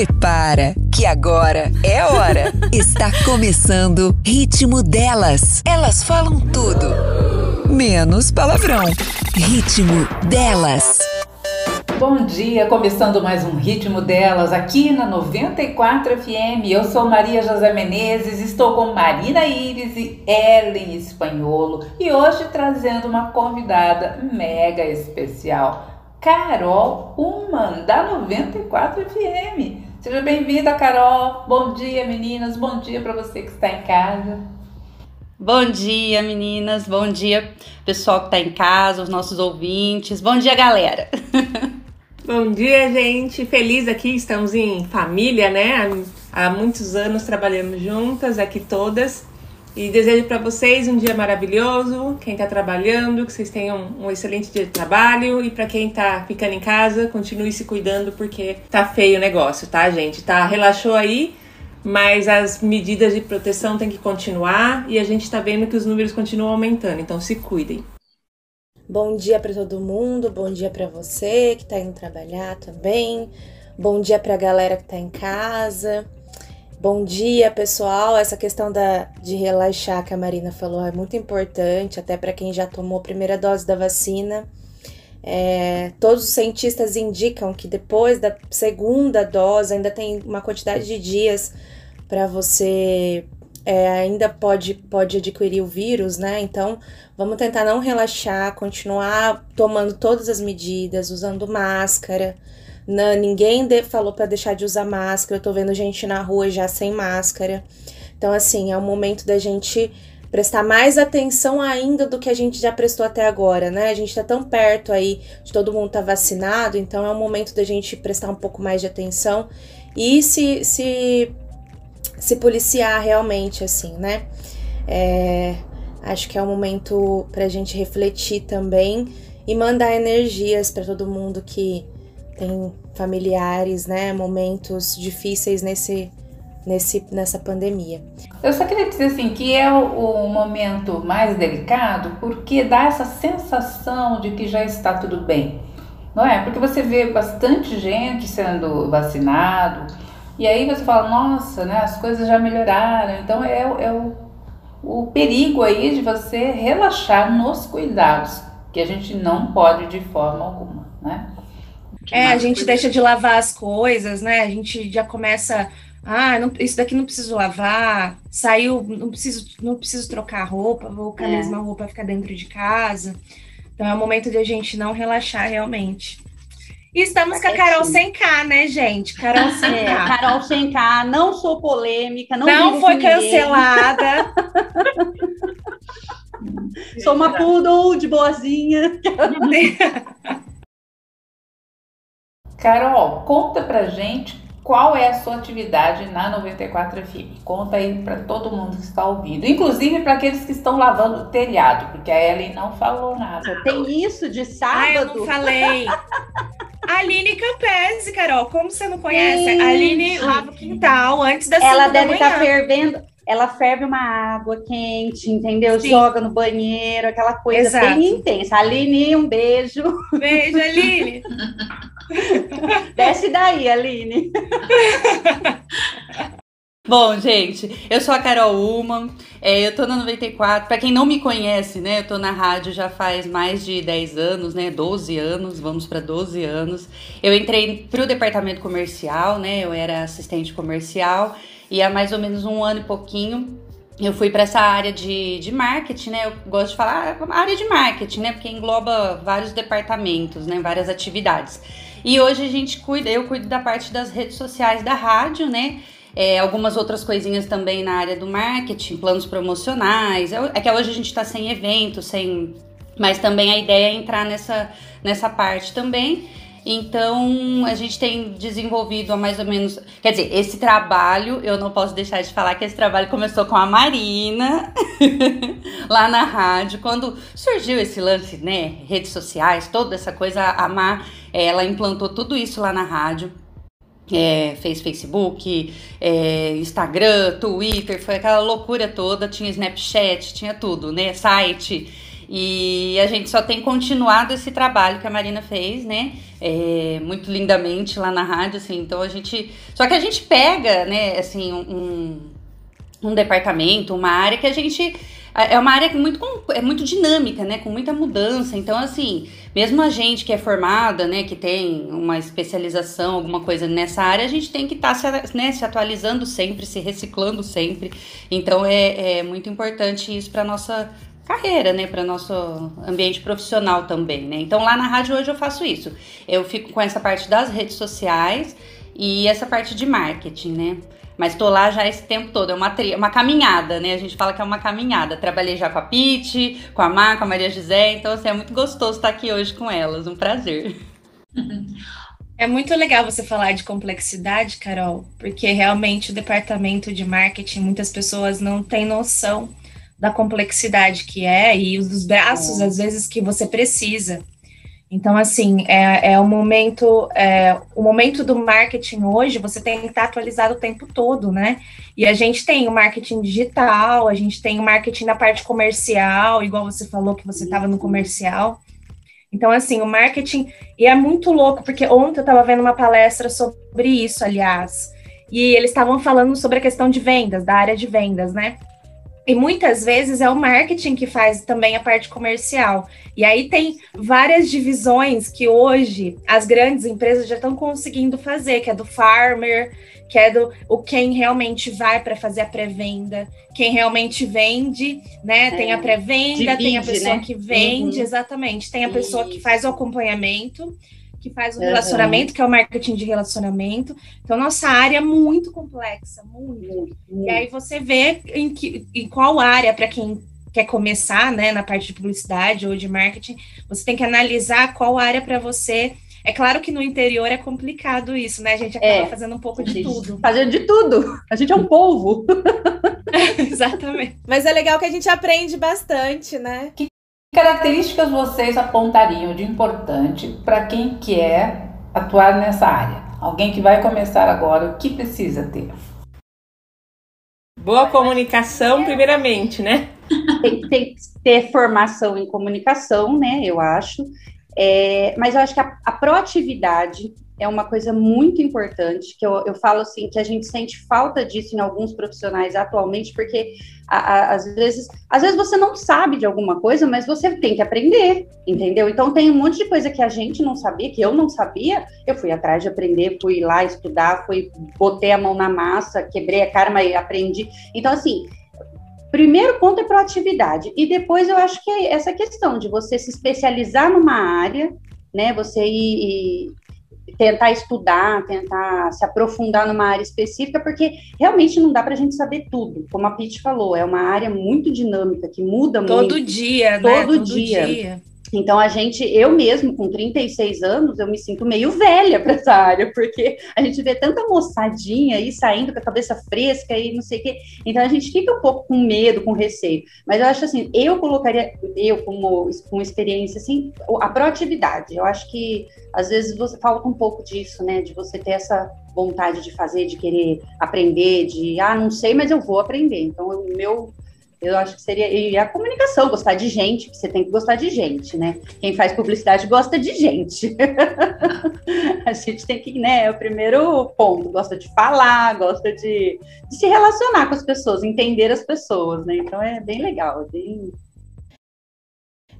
Prepara, que agora é hora. Está começando Ritmo Delas. Elas falam tudo, menos palavrão. Ritmo Delas. Bom dia, começando mais um Ritmo Delas aqui na 94 FM. Eu sou Maria José Menezes, estou com Marina Iris e Ellen Espanholo e hoje trazendo uma convidada mega especial. Carol Uman, da 94 FM. Seja bem-vinda, Carol. Bom dia, meninas. Bom dia para você que está em casa. Bom dia, meninas. Bom dia, pessoal que está em casa, os nossos ouvintes. Bom dia, galera. Bom dia, gente. Feliz aqui. Estamos em família, né? Há muitos anos trabalhamos juntas aqui todas. E desejo para vocês um dia maravilhoso, quem está trabalhando, que vocês tenham um excelente dia de trabalho e para quem está ficando em casa, continue se cuidando porque tá feio o negócio, tá, gente? Tá, relaxou aí, mas as medidas de proteção têm que continuar e a gente está vendo que os números continuam aumentando, então se cuidem. Bom dia para todo mundo, bom dia para você que está indo trabalhar também. Bom dia para a galera que está em casa. Bom dia, pessoal. Essa questão da, de relaxar que a Marina falou é muito importante, até para quem já tomou a primeira dose da vacina. É, todos os cientistas indicam que depois da segunda dose ainda tem uma quantidade de dias para você é, ainda pode, pode adquirir o vírus, né? Então vamos tentar não relaxar, continuar tomando todas as medidas, usando máscara. Não, ninguém falou para deixar de usar máscara. Eu tô vendo gente na rua já sem máscara. Então, assim, é o momento da gente prestar mais atenção ainda do que a gente já prestou até agora, né? A gente tá tão perto aí de todo mundo tá vacinado, então é o momento da gente prestar um pouco mais de atenção e se, se, se policiar realmente, assim, né? É, acho que é o momento pra gente refletir também e mandar energias para todo mundo que tem familiares, né, momentos difíceis nesse, nesse, nessa pandemia. Eu só queria dizer assim que é o, momento mais delicado porque dá essa sensação de que já está tudo bem, não é? Porque você vê bastante gente sendo vacinado e aí você fala, nossa, né, as coisas já melhoraram. Então é, é o, o perigo aí de você relaxar nos cuidados que a gente não pode de forma alguma, né? É, a gente deixa de lavar as coisas, né? A gente já começa. Ah, não, isso daqui não preciso lavar. Saiu, não preciso, não preciso trocar roupa, vou com a é. mesma roupa ficar dentro de casa. Então é o momento de a gente não relaxar realmente. E estamos com a Carol sem K, né, gente? Carol sem é, K. Carol sem K, não sou polêmica, não, não foi cancelada. sou uma poodle de boazinha. Carol, conta pra gente qual é a sua atividade na 94 FM. Conta aí para todo mundo que está ouvindo, inclusive para aqueles que estão lavando o telhado, porque a Ellen não falou nada. Tem isso de sábado? Ah, eu não falei. Aline Campese, Carol, como você não conhece? Sim. A Aline lava o quintal antes da Ela deve estar tá fervendo ela ferve uma água quente, entendeu? Sim. Joga no banheiro, aquela coisa Exato. bem intensa. Aline, um beijo. Beijo, Aline. Desce daí, Aline. Bom, gente, eu sou a Carol Uman, é, eu tô na 94. Para quem não me conhece, né, eu tô na rádio já faz mais de 10 anos, né, 12 anos, vamos para 12 anos. Eu entrei pro departamento comercial, né, eu era assistente comercial e há mais ou menos um ano e pouquinho eu fui para essa área de, de marketing, né? Eu gosto de falar área de marketing, né? Porque engloba vários departamentos, né? Várias atividades. E hoje a gente cuida, eu cuido da parte das redes sociais da rádio, né? É, algumas outras coisinhas também na área do marketing, planos promocionais. É, é que hoje a gente está sem evento, sem. Mas também a ideia é entrar nessa, nessa parte também. Então, a gente tem desenvolvido há mais ou menos. Quer dizer, esse trabalho, eu não posso deixar de falar que esse trabalho começou com a Marina, lá na rádio, quando surgiu esse lance, né? Redes sociais, toda essa coisa. A Mar, ela implantou tudo isso lá na rádio. É, fez Facebook, é, Instagram, Twitter, foi aquela loucura toda, tinha Snapchat, tinha tudo, né? Site. E a gente só tem continuado esse trabalho que a Marina fez, né? É, muito lindamente lá na rádio, assim. Então a gente. Só que a gente pega, né, assim, um, um departamento, uma área que a gente é uma área muito, é muito dinâmica, né? Com muita mudança. Então, assim, mesmo a gente que é formada, né? Que tem uma especialização, alguma coisa nessa área, a gente tem que estar tá se, né, se atualizando sempre, se reciclando sempre. Então, é, é muito importante isso para nossa carreira, né, para nosso ambiente profissional também, né? Então lá na rádio hoje eu faço isso. Eu fico com essa parte das redes sociais e essa parte de marketing, né? Mas tô lá já esse tempo todo, é uma, tri... uma caminhada, né? A gente fala que é uma caminhada. Trabalhei já com a Pete, com a Mar, com a Maria José, então assim, é muito gostoso estar aqui hoje com elas, um prazer. É muito legal você falar de complexidade, Carol, porque realmente o departamento de marketing, muitas pessoas não têm noção da complexidade que é e os braços, é. às vezes, que você precisa. Então, assim, é, é o momento, é, o momento do marketing hoje, você tem que estar atualizado o tempo todo, né? E a gente tem o marketing digital, a gente tem o marketing na parte comercial, igual você falou que você estava no comercial. Então, assim, o marketing, e é muito louco, porque ontem eu estava vendo uma palestra sobre isso, aliás, e eles estavam falando sobre a questão de vendas, da área de vendas, né? E muitas vezes é o marketing que faz também a parte comercial. E aí tem várias divisões que hoje as grandes empresas já estão conseguindo fazer, que é do farmer, que é do o quem realmente vai para fazer a pré-venda, quem realmente vende, né? É, tem a pré-venda, tem a pessoa né? que vende, uhum. exatamente, tem a pessoa Isso. que faz o acompanhamento que faz o relacionamento, uhum. que é o marketing de relacionamento. Então, nossa área é muito complexa, muito. Uhum. E aí você vê em, que, em qual área, para quem quer começar, né, na parte de publicidade ou de marketing, você tem que analisar qual área para você. É claro que no interior é complicado isso, né? A gente acaba é, fazendo um pouco de tudo. Fazendo de tudo. A gente é um povo. Exatamente. Mas é legal que a gente aprende bastante, né? Que características vocês apontariam de importante para quem quer atuar nessa área? Alguém que vai começar agora, o que precisa ter? Boa comunicação, primeiramente, né? Tem, tem que ter formação em comunicação, né? Eu acho. É, mas eu acho que a, a proatividade é uma coisa muito importante, que eu, eu falo assim, que a gente sente falta disso em alguns profissionais atualmente, porque a, a, às vezes, às vezes você não sabe de alguma coisa, mas você tem que aprender, entendeu? Então tem um monte de coisa que a gente não sabia, que eu não sabia, eu fui atrás de aprender, fui lá estudar, fui, botei a mão na massa, quebrei a cara, mas aprendi. Então, assim, primeiro ponto é proatividade, e depois eu acho que é essa questão de você se especializar numa área, né, você ir, tentar estudar, tentar se aprofundar numa área específica, porque realmente não dá para a gente saber tudo. Como a Pete falou, é uma área muito dinâmica, que muda todo muito. Dia, todo né? Todo dia, Todo dia. Então, a gente, eu mesmo, com 36 anos, eu me sinto meio velha para essa área, porque a gente vê tanta moçadinha aí saindo com a cabeça fresca e não sei o quê. Então, a gente fica um pouco com medo, com receio. Mas eu acho assim, eu colocaria, eu como com experiência, assim, a proatividade. Eu acho que, às vezes, você falta um pouco disso, né? De você ter essa vontade de fazer, de querer aprender, de, ah, não sei, mas eu vou aprender. Então, o meu eu acho que seria. E a comunicação, gostar de gente, você tem que gostar de gente, né? Quem faz publicidade gosta de gente. a gente tem que, né? É o primeiro ponto. Gosta de falar, gosta de, de, se relacionar com as pessoas, entender as pessoas, né? Então é bem legal, é bem.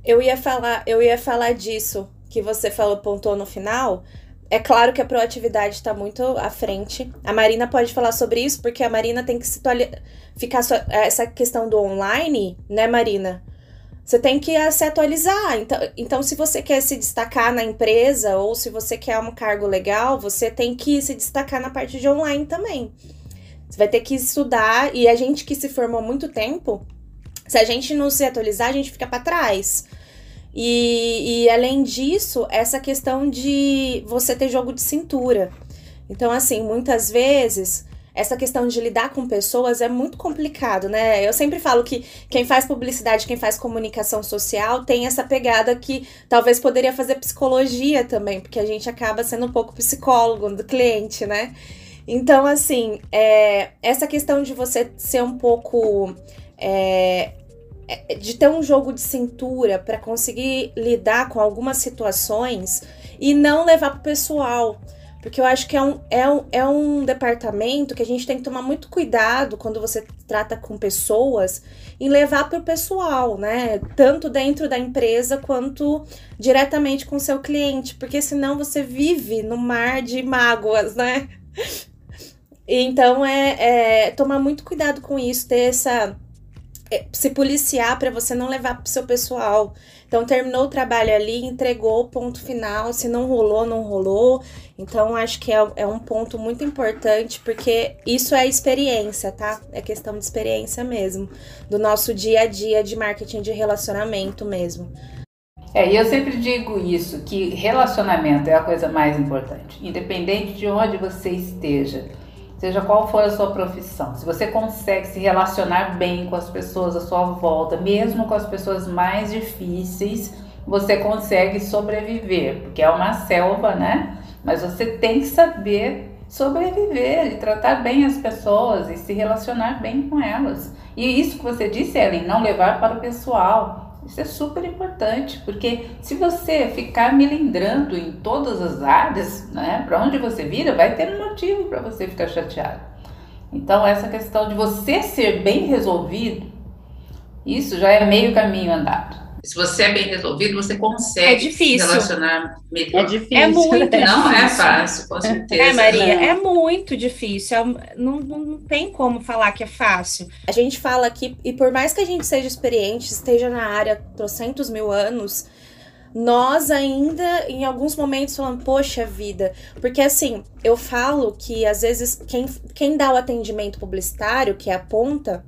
Eu ia falar, eu ia falar disso que você falou, pontuou no final, é claro que a proatividade está muito à frente. A Marina pode falar sobre isso, porque a Marina tem que se ficar so essa questão do online, né, Marina? Você tem que se atualizar. Então, então, se você quer se destacar na empresa ou se você quer um cargo legal, você tem que se destacar na parte de online também. Você vai ter que estudar e a gente que se formou muito tempo, se a gente não se atualizar, a gente fica para trás. E, e além disso, essa questão de você ter jogo de cintura. Então, assim, muitas vezes essa questão de lidar com pessoas é muito complicado, né? Eu sempre falo que quem faz publicidade, quem faz comunicação social, tem essa pegada que talvez poderia fazer psicologia também, porque a gente acaba sendo um pouco psicólogo do cliente, né? Então, assim, é, essa questão de você ser um pouco é, de ter um jogo de cintura para conseguir lidar com algumas situações e não levar pro pessoal. Porque eu acho que é um, é, um, é um departamento que a gente tem que tomar muito cuidado quando você trata com pessoas em levar para o pessoal, né? Tanto dentro da empresa quanto diretamente com o seu cliente, porque senão você vive no mar de mágoas, né? Então é, é tomar muito cuidado com isso, ter essa. É, se policiar para você não levar para o seu pessoal. Então, terminou o trabalho ali, entregou o ponto final. Se não rolou, não rolou. Então, acho que é, é um ponto muito importante, porque isso é experiência, tá? É questão de experiência mesmo. Do nosso dia a dia de marketing de relacionamento mesmo. É, e eu sempre digo isso, que relacionamento é a coisa mais importante. Independente de onde você esteja seja qual for a sua profissão, se você consegue se relacionar bem com as pessoas à sua volta, mesmo com as pessoas mais difíceis, você consegue sobreviver, porque é uma selva, né? Mas você tem que saber sobreviver e tratar bem as pessoas e se relacionar bem com elas. E isso que você disse, Ellen, não levar para o pessoal. Isso é super importante, porque se você ficar melindrando em todas as áreas, né, para onde você vira, vai ter um motivo para você ficar chateado. Então, essa questão de você ser bem resolvido, isso já é meio caminho andado. Se você é bem resolvido, você consegue é difícil. se relacionar melhor. É difícil. É muito Não é fácil, com certeza. É, Maria, é muito difícil. É, não, não tem como falar que é fácil. A gente fala aqui, e por mais que a gente seja experiente, esteja na área trocentos mil anos, nós ainda, em alguns momentos, falamos, poxa vida. Porque assim, eu falo que às vezes quem, quem dá o atendimento publicitário, que é a ponta,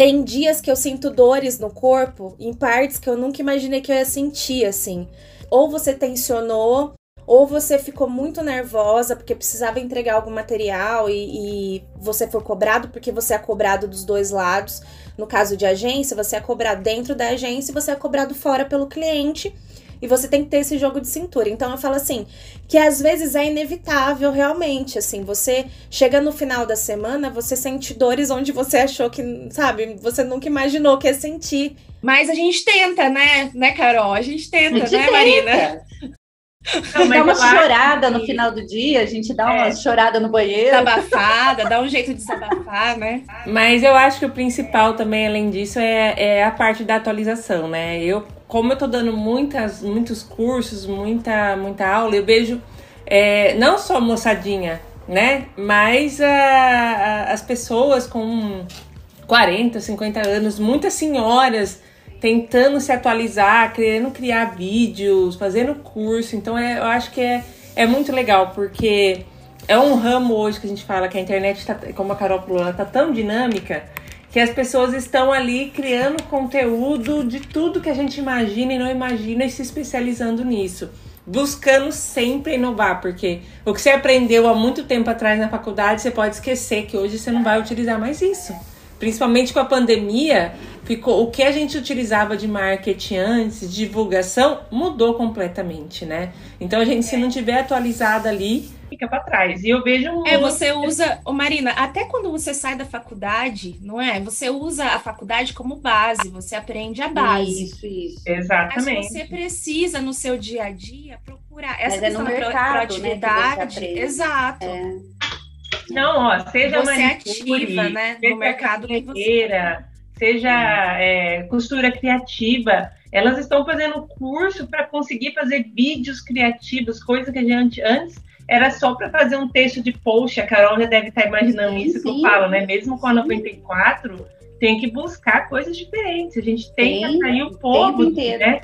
tem dias que eu sinto dores no corpo, em partes que eu nunca imaginei que eu ia sentir, assim. Ou você tensionou, ou você ficou muito nervosa porque precisava entregar algum material e, e, você foi cobrado porque você é cobrado dos dois lados. No caso de agência, você é cobrado dentro da agência e você é cobrado fora pelo cliente. E você tem que ter esse jogo de cintura. Então eu falo assim, que às vezes é inevitável realmente, assim, você chega no final da semana, você sente dores onde você achou que, sabe, você nunca imaginou que ia sentir. Mas a gente tenta, né, né, Carol? A gente tenta, a gente né, tenta. Marina? Não, dá uma chorada que... no final do dia, a gente dá uma é. chorada no banheiro. Desabafada, dá um jeito de desabafar, né? Mas eu acho que o principal também, além disso, é, é a parte da atualização, né? Eu, como eu tô dando muitas, muitos cursos, muita, muita aula, eu vejo é, não só moçadinha, né? Mas a, a, as pessoas com 40, 50 anos, muitas senhoras tentando se atualizar, querendo criar vídeos, fazendo curso. Então é, eu acho que é, é muito legal, porque é um ramo hoje que a gente fala que a internet está, como a Carol falou, ela tá tão dinâmica que as pessoas estão ali criando conteúdo de tudo que a gente imagina e não imagina e se especializando nisso. Buscando sempre inovar, porque o que você aprendeu há muito tempo atrás na faculdade, você pode esquecer que hoje você não vai utilizar mais isso principalmente com a pandemia, ficou o que a gente utilizava de marketing antes, divulgação, mudou completamente, né? Então a gente, se não tiver atualizada ali, fica para trás. E eu vejo um É, você usa, oh, Marina, até quando você sai da faculdade, não é? Você usa a faculdade como base, você aprende a base. Isso, isso. Exatamente. Mas você precisa no seu dia a dia procurar essa Mas questão é no mercado, da proatividade. Né, Exato. É. Não, ó, seja você ativa, né, no mercado que você seja é, costura criativa, elas estão fazendo curso para conseguir fazer vídeos criativos, coisa que a gente antes era só para fazer um texto de post. A Carol já deve estar tá imaginando sim, isso sim. que eu falo, né? Mesmo com a 94, tem que buscar coisas diferentes. A gente tem, tem que atrair o povo, né?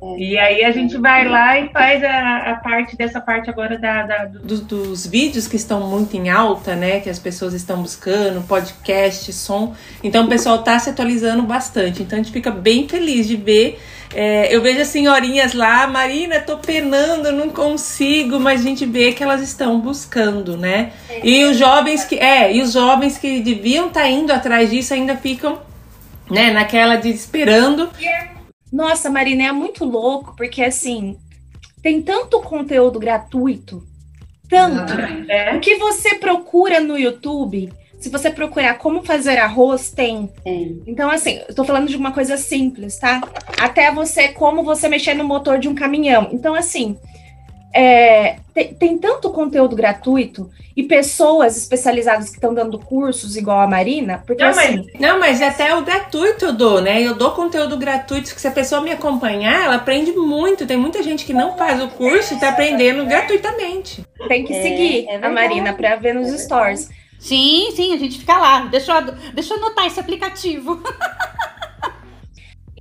É. E aí a gente vai lá e faz a, a parte dessa parte agora da, da do, dos vídeos que estão muito em alta, né? Que as pessoas estão buscando, podcast, som. Então o pessoal tá se atualizando bastante. Então a gente fica bem feliz de ver. É, eu vejo as senhorinhas lá, Marina, tô penando, não consigo, mas a gente vê que elas estão buscando, né? E os jovens que. É, e os jovens que deviam estar tá indo atrás disso ainda ficam, né, naquela de esperando. Nossa, Marina, é muito louco, porque assim, tem tanto conteúdo gratuito, tanto. Ah, é? O que você procura no YouTube, Se você procurar como fazer arroz, tem. Tem. Então, assim, eu tô falando de uma coisa simples, tá? Até você, como você mexer no motor de um caminhão. Então, assim, é, tem, tem, tanto conteúdo gratuito e pessoas especializadas que estão dando cursos igual a Marina, porque não, assim... Mas, não, mas até o gratuito eu dou, né? Eu dou conteúdo gratuito que se a pessoa me acompanhar, ela aprende muito. Tem muita gente que não faz o curso e tá aprendendo gratuitamente. Tem que É, seguir é a Marina para ver nos É stories. Sim, sim, a gente fica lá. Deixa eu, deixa eu anotar esse aplicativo.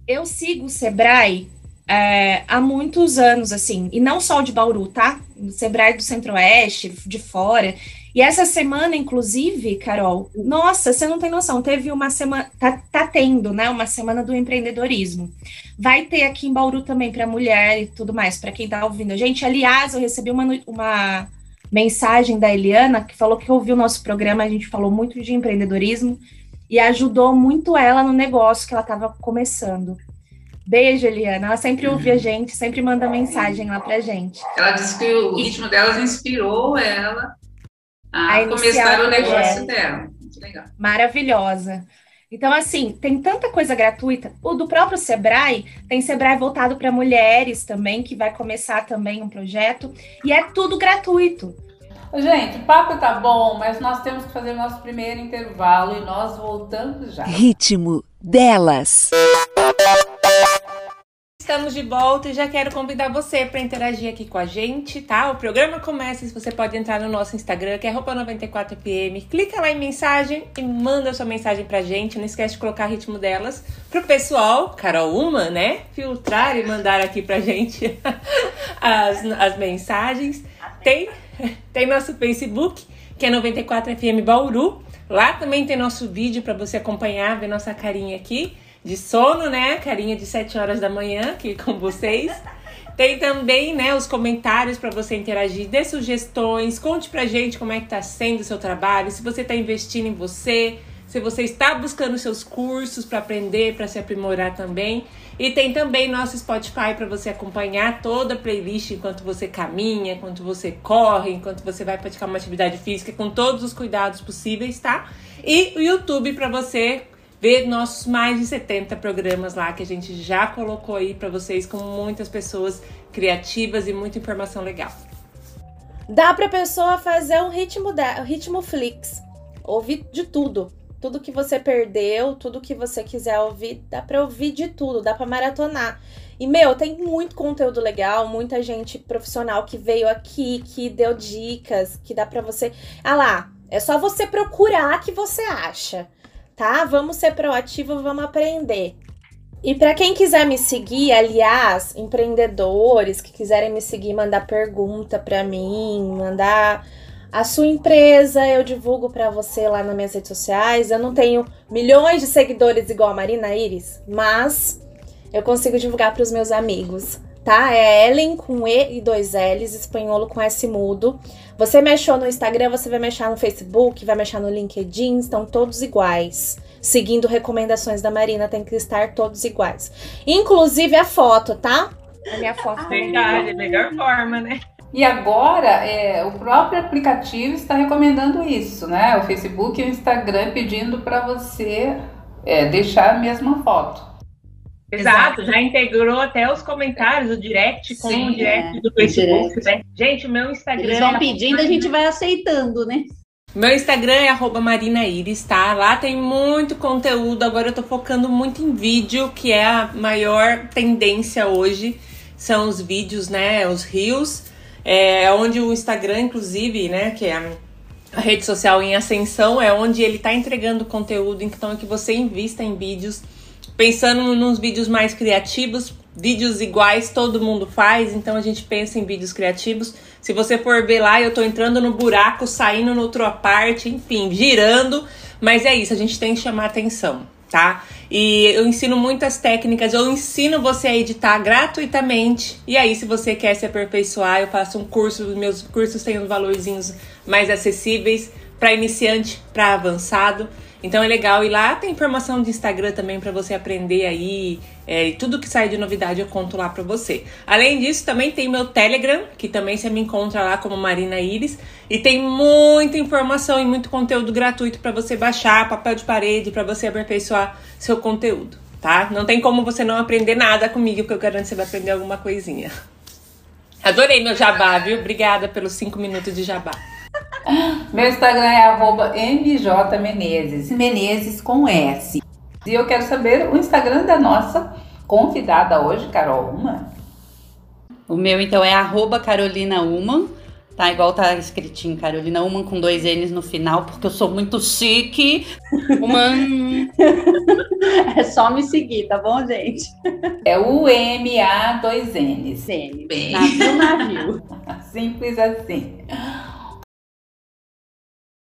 Eu sigo o Sebrae é, há muitos anos, assim, e não só o de Bauru, tá? O Sebrae do Centro-Oeste, de fora. E essa semana, inclusive, Carol, nossa, você não tem noção, teve uma semana, tá, tá tendo, né, uma semana do empreendedorismo. Vai ter aqui em Bauru também para mulher e tudo mais, para quem tá ouvindo a gente. Aliás, eu recebi uma, uma mensagem da Eliana, que falou que ouviu o nosso programa, a gente falou muito de empreendedorismo, e ajudou muito ela no negócio que ela estava começando. Beijo, Eliana. Ela sempre ouve a gente, sempre manda mensagem lá pra gente. Ela disse que o ritmo delas inspirou ela a, A começar o negócio dela. Muito legal. Maravilhosa. Então, assim, tem tanta coisa gratuita. O do próprio Sebrae, tem Sebrae voltado para mulheres também, que vai começar também um projeto. E é tudo gratuito. Gente, o papo tá bom, mas nós temos que fazer o nosso primeiro intervalo e nós voltamos já. Ritmo delas. Estamos de volta e já quero convidar você para interagir aqui com a gente, tá? O programa começa você pode entrar no nosso Instagram, que é roupa94fm. Clica lá em mensagem e manda sua mensagem pra gente. Não esquece de colocar o ritmo delas pro pessoal, Carol Uma, né? Filtrar e mandar aqui pra gente as, as mensagens. Tem, tem nosso Facebook, que é 94fm Bauru. Lá também tem nosso vídeo para você acompanhar, ver nossa carinha aqui de sono, né? Carinha de 7 horas da manhã aqui com vocês. Tem também, né, os comentários para você interagir, dê sugestões, conte pra gente como é que tá sendo o seu trabalho, se você tá investindo em você, se você está buscando seus cursos para aprender, para se aprimorar também. E tem também nosso Spotify para você acompanhar toda a playlist enquanto você caminha, enquanto você corre, enquanto você vai praticar uma atividade física com todos os cuidados possíveis, tá? E o YouTube para você ver nossos mais de 70 programas lá que a gente já colocou aí para vocês com muitas pessoas criativas e muita informação legal. Dá pra pessoa fazer um ritmo, da, ritmo flix. Ouvir de tudo. Tudo que você perdeu, tudo que você quiser ouvir, dá pra ouvir de tudo, dá pra maratonar. E, meu, tem muito conteúdo legal, muita gente profissional que veio aqui, que deu dicas, que dá pra você. Ah lá, é só você procurar que você acha, tá? Vamos ser proativos, vamos aprender. E para quem quiser me seguir, aliás, empreendedores que quiserem me seguir, mandar pergunta para mim, mandar a sua empresa, eu divulgo para você lá nas minhas redes sociais. Eu não tenho milhões de seguidores igual a Marina Iris, mas eu consigo divulgar para os meus amigos, tá? É Ellen com E e dois L's, espanholo com S mudo. Você mexeu no Instagram, você vai mexer no Facebook, vai mexer no LinkedIn, estão todos iguais. Seguindo recomendações da Marina, tem que estar todos iguais. Inclusive a foto, tá? A minha foto. Verdade, melhor forma, né? E agora, é, o próprio aplicativo está recomendando isso, né? O Facebook e o Instagram pedindo para você é, deixar a mesma foto. Exato, já integrou até os comentários, o direct com Sim, o direct é, do Facebook, direct. né? Gente, o meu Instagram. Eles vão é pedindo, a gente vai aceitando, né? Meu Instagram é arroba Marina Iris, tá? Lá tem muito conteúdo. Agora eu tô focando muito em vídeo, que é a maior tendência hoje. São os vídeos, né? Os reels. É onde o Instagram, inclusive, né? Que é a, a rede social em ascensão, é onde ele tá entregando conteúdo. Então é que você invista em vídeos. Pensando nos vídeos mais criativos, vídeos iguais todo mundo faz, então a gente pensa em vídeos criativos. Se você for ver lá, eu tô entrando no buraco, saindo na outra parte, enfim, girando, mas é isso, a gente tem que chamar atenção, tá? E eu ensino muitas técnicas, eu ensino você a editar gratuitamente. E aí, se você quer se aperfeiçoar, eu faço um curso, meus cursos têm valorzinhos mais acessíveis para iniciante, para avançado. Então é legal ir lá, tem informação de Instagram também para você aprender aí. É, tudo que sai de novidade eu conto lá para você. Além disso, também tem meu Telegram, que também você me encontra lá como Marina Iris. E tem muita informação e muito conteúdo gratuito para você baixar, papel de parede, para você aperfeiçoar seu conteúdo, tá? Não tem como você não aprender nada comigo, que eu garanto que você vai aprender alguma coisinha. Adorei meu jabá, viu? Obrigada pelos cinco minutos de jabá. Meu Instagram é arroba mjmenezes, Menezes com S. E eu quero saber o Instagram da nossa convidada hoje, Carol Uma. O meu, então, é arroba Carolina Uman. Tá igual tá escritinho, Carolina Uman com dois N's no final, porque eu sou muito chique. Uman. é só me seguir, tá bom, gente? É U-M-A, dois N's. N. Navio, navio. Simples assim.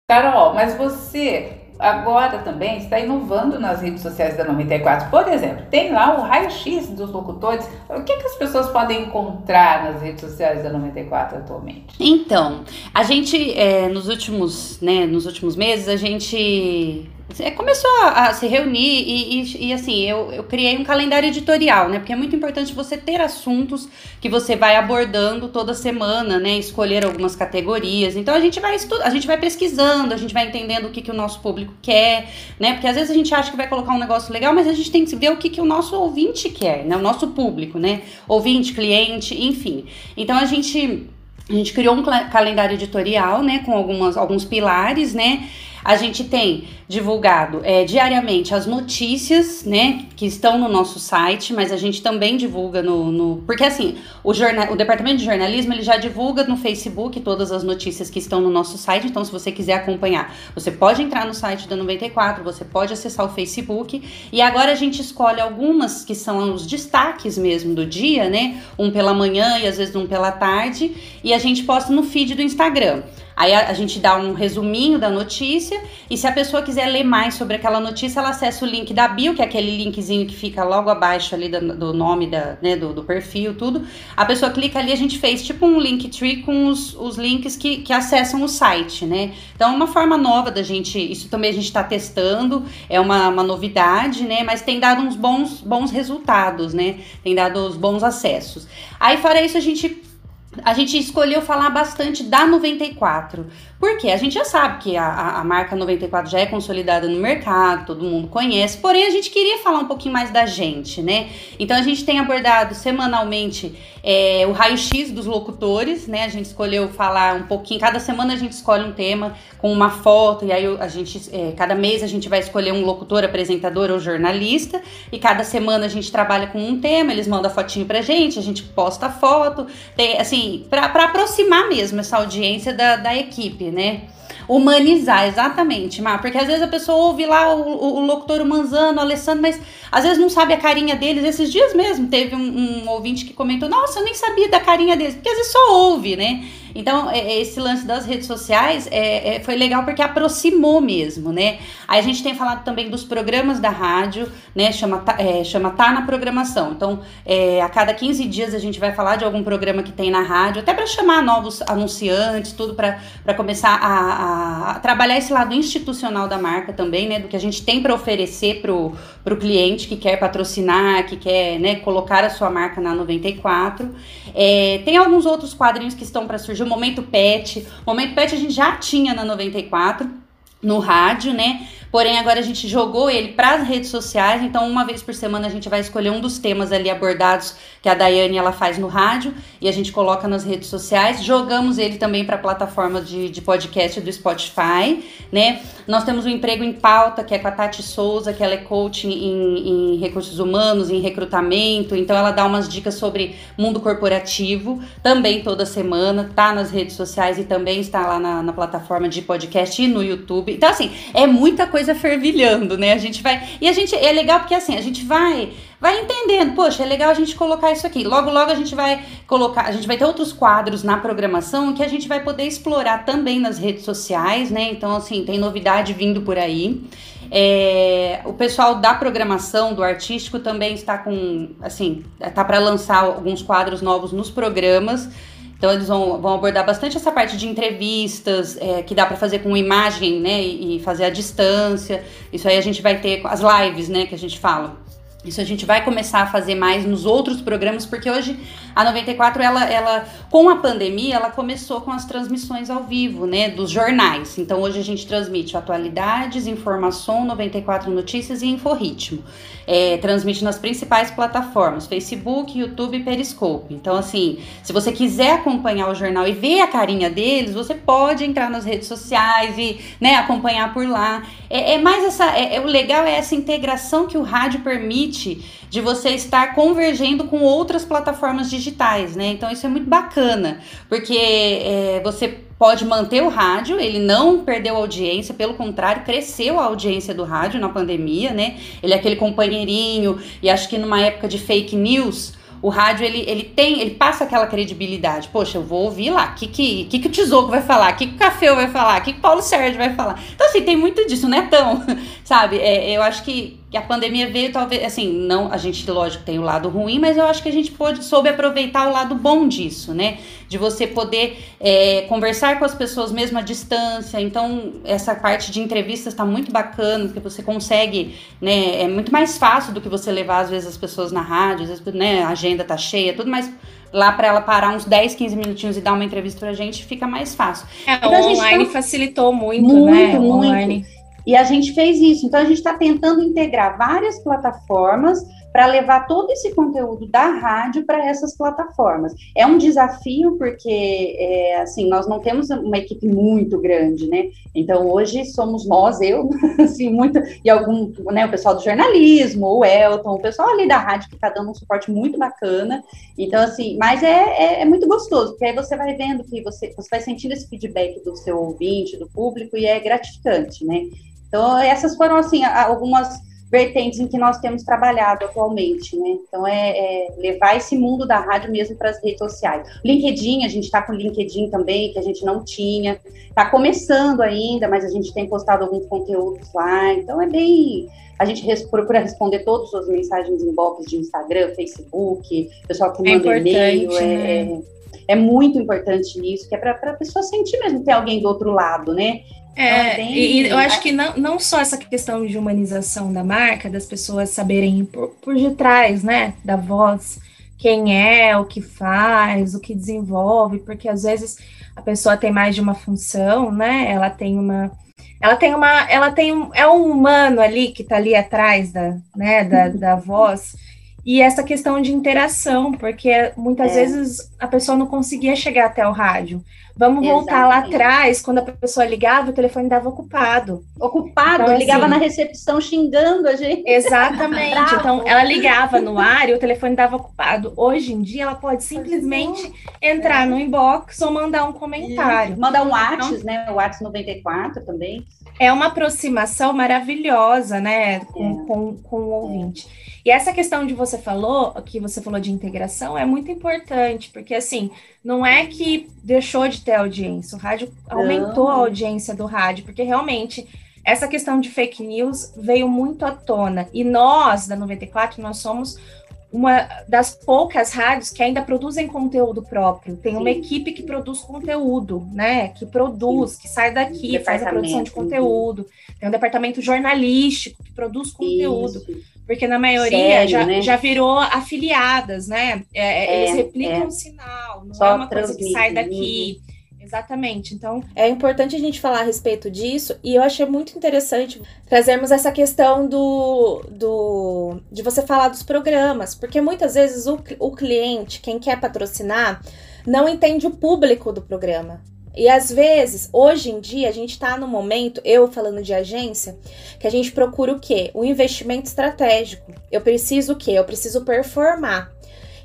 Carol, mas você agora também está inovando nas redes sociais da 94. Por exemplo, tem lá o raio-x dos locutores. O que, que as pessoas podem encontrar nas redes sociais da 94 atualmente? Então, a gente, é, nos, últimos, né, nos últimos meses, a gente é, começou a, se reunir e, e, e, assim, eu, eu criei um calendário editorial, né? Porque é muito importante você ter assuntos que você vai abordando toda semana, né? Escolher algumas categorias. Então a gente vai a gente vai pesquisando, a gente vai entendendo o que, que o nosso público quer, né? Porque às vezes a gente acha que vai colocar um negócio legal, mas a gente tem que ver o que, que o nosso ouvinte quer, né? O nosso público, né? Ouvinte, cliente, enfim. Então a gente. A gente criou um calendário editorial, né, com algumas, alguns pilares, né, a gente tem divulgado é, diariamente as notícias, né, que estão no nosso site, mas a gente também divulga no, no porque assim, o, jornal, o departamento de jornalismo ele já divulga no Facebook todas as notícias que estão no nosso site. Então, se você quiser acompanhar, você pode entrar no site da 94, você pode acessar o Facebook e agora a gente escolhe algumas que são os destaques mesmo do dia, né, um pela manhã e às vezes um pela tarde, e a gente posta no feed do Instagram. Aí a, a, gente dá um resuminho da notícia e se a pessoa quiser ler mais sobre aquela notícia, ela acessa o link da bio, que é aquele linkzinho que fica logo abaixo ali do, do nome da, né, do, do, perfil, tudo. A pessoa clica ali, a gente fez tipo um link tree com os, os links que, que acessam o site, né? Então, é uma forma nova da gente, isso também a gente está testando, é uma, uma novidade, né? Mas tem dado uns bons, bons resultados, né? Tem dado os bons acessos. Aí, fora isso, a gente a gente escolheu falar bastante da 94, porque a gente já sabe que a, a, marca 94 já é consolidada no mercado, todo mundo conhece, porém a gente queria falar um pouquinho mais da gente, né? Então a gente tem abordado semanalmente é, o raio-x dos locutores, né? A gente escolheu falar um pouquinho, cada semana a gente escolhe um tema com uma foto, e aí a gente, é, cada mês a gente vai escolher um locutor, apresentador ou jornalista, e cada semana a gente trabalha com um tema, eles mandam a fotinho pra gente, a gente posta a foto, tem, assim, para aproximar mesmo essa audiência da, da equipe né? Humanizar, exatamente, Mar. Porque às vezes a pessoa ouve lá o, o, o locutor Manzano, o Alessandro, mas às vezes não sabe a carinha deles. Esses dias mesmo teve um, um ouvinte que comentou: Nossa, eu nem sabia da carinha deles. Porque às vezes só ouve, né? Então, é, é, esse lance das redes sociais é, é, foi legal porque aproximou mesmo, né? Aí a gente tem falado também dos programas da rádio, né? Chama, é, chama Tá na Programação. Então, é, a cada 15 dias a gente vai falar de algum programa que tem na rádio, até para chamar novos anunciantes, tudo para começar a, a, trabalhar esse lado institucional da marca também, né? Do que a gente tem para oferecer pro, pro cliente que quer patrocinar, que quer né, colocar a sua marca na 94. É, tem alguns outros quadrinhos que estão para surgir Momento Pet. O Momento Pet a gente já tinha na 94 no rádio, né? Porém, agora a gente jogou ele para as redes sociais, então uma vez por semana a gente vai escolher um dos temas ali abordados que a Daiane ela faz no rádio e a gente coloca nas redes sociais. Jogamos ele também para a plataforma de, de podcast do Spotify, né? Nós temos o um Emprego em Pauta, que é com a Tati Souza, que ela é coach em, em recursos humanos, em recrutamento, então ela dá umas dicas sobre mundo corporativo, também toda semana, tá nas redes sociais e também está lá na, na plataforma de podcast e no YouTube. Então, assim, é muita coisa fervilhando, né? A gente vai. E a gente. É legal porque assim, a gente vai vai entendendo, poxa, é legal a gente colocar isso aqui. Logo, logo a gente vai colocar, a gente vai ter outros quadros na programação que a gente vai poder explorar também nas redes sociais, né? Então, assim, tem novidade vindo por aí. É, o pessoal da programação, do artístico, também está com, assim, tá para lançar alguns quadros novos nos programas. Então eles vão, vão abordar bastante essa parte de entrevistas, é, que dá para fazer com imagem, né, e, e fazer à distância. Isso aí a gente vai ter as lives, né, que a gente fala. Isso a gente vai começar a fazer mais nos outros programas, porque hoje a 94, ela, ela, com a pandemia, ela começou com as transmissões ao vivo, né, dos jornais. Então hoje a gente transmite atualidades, informação, 94 notícias e Inforritmo. É, transmite nas principais plataformas, Facebook, YouTube e Periscope. Então, assim, se você quiser acompanhar o jornal e ver a carinha deles, você pode entrar nas redes sociais e né, acompanhar por lá. É, é mais essa. É, é, o legal é essa integração que o rádio permite de você estar convergendo com outras plataformas digitais, né? Então isso é muito bacana, porque é, você pode manter o rádio, ele não perdeu audiência, pelo contrário, cresceu a audiência do rádio na pandemia, né? Ele é aquele companheirinho, e acho que numa época de fake news, o rádio ele, ele tem, ele passa aquela credibilidade. Poxa, eu vou ouvir lá. O que, que, que, que o Tesouro vai falar? O que, que o Café vai falar? O que, que o Paulo Sérgio vai falar? Então, assim, tem muito disso, não é tão, sabe? É, eu acho que que a pandemia veio talvez assim não a gente lógico tem o lado ruim mas eu acho que a gente pode soube aproveitar o lado bom disso né de você poder é, conversar com as pessoas mesmo à distância então essa parte de entrevistas está muito bacana porque você consegue né é muito mais fácil do que você levar às vezes as pessoas na rádio às vezes né a agenda tá cheia tudo mais lá para ela parar uns 10, 15 minutinhos e dar uma entrevista pra gente, fica mais fácil. É, então, o online tá... facilitou muito, muito né? Muito, online. E a gente fez isso. Então, a gente está tentando integrar várias plataformas para levar todo esse conteúdo da rádio para essas plataformas. É um desafio porque, é, assim, nós não temos uma equipe muito grande, né? Então, hoje somos nós, eu, assim, muito, e algum, né, o pessoal do jornalismo, o Elton, o pessoal ali da rádio que está dando um suporte muito bacana. Então, assim, mas é, é, é, muito gostoso, porque aí você vai vendo que você, você vai sentindo esse feedback do seu ouvinte, do público, e é gratificante, né? Então, essas foram, assim, algumas vertentes em que nós temos trabalhado atualmente, né? Então, é, é levar esse mundo da rádio mesmo para as redes sociais. LinkedIn, a gente está com LinkedIn também, que a gente não tinha. Está começando ainda, mas a gente tem postado alguns conteúdos lá. Então, é bem... A gente res, procura responder todas as mensagens em box de Instagram, Facebook, pessoal que é manda é e-mail. Né? É, é, muito importante isso, que é para a pessoa sentir mesmo tem alguém do outro lado, né? É, e eu acho que não, não só essa questão de humanização da marca, das pessoas saberem por, por detrás, né, da voz, quem é, o que faz, o que desenvolve, porque às vezes a pessoa tem mais de uma função, né, ela tem uma, ela tem uma, ela tem um, é um humano ali que está ali atrás da, né, da, da voz, e essa questão de interação, porque muitas é. vezes a pessoa não conseguia chegar até o rádio. Vamos Exatamente. voltar lá atrás, quando a pessoa ligava, o telefone estava ocupado. Ocupado, então, ligava assim, na recepção xingando a gente. Exatamente. então, ela ligava no ar e o telefone estava ocupado. Hoje em dia, ela pode simplesmente entrar no inbox ou mandar um comentário. Isso. Mandar um WhatsApp, então, né? O WhatsApp 94 também. É uma aproximação maravilhosa, né, com, é. com, com o ouvinte. E essa questão de você falou, que você falou de integração, é muito importante, porque assim, não é que deixou de ter audiência, o rádio não. aumentou a audiência do rádio, porque realmente essa questão de fake news veio muito à tona. E nós, da 94, nós somos uma das poucas rádios que ainda produzem conteúdo próprio. Tem Sim. uma equipe que produz conteúdo, né? Que produz, Sim. que sai daqui, faz a produção de conteúdo. Tem um departamento jornalístico que produz conteúdo. Isso. Porque na maioria Sério, já, né? já virou afiliadas, né? É, é, eles replicam é. o sinal, não Só é uma coisa que sai daqui. Exatamente. Então, é importante a gente falar a respeito disso e eu achei muito interessante trazermos essa questão do, do de você falar dos programas, porque muitas vezes o, o cliente, quem quer patrocinar, não entende o público do programa. E às vezes, hoje em dia, a gente está no momento, eu falando de agência, que a gente procura o quê? O investimento estratégico. Eu preciso o quê? Eu preciso performar.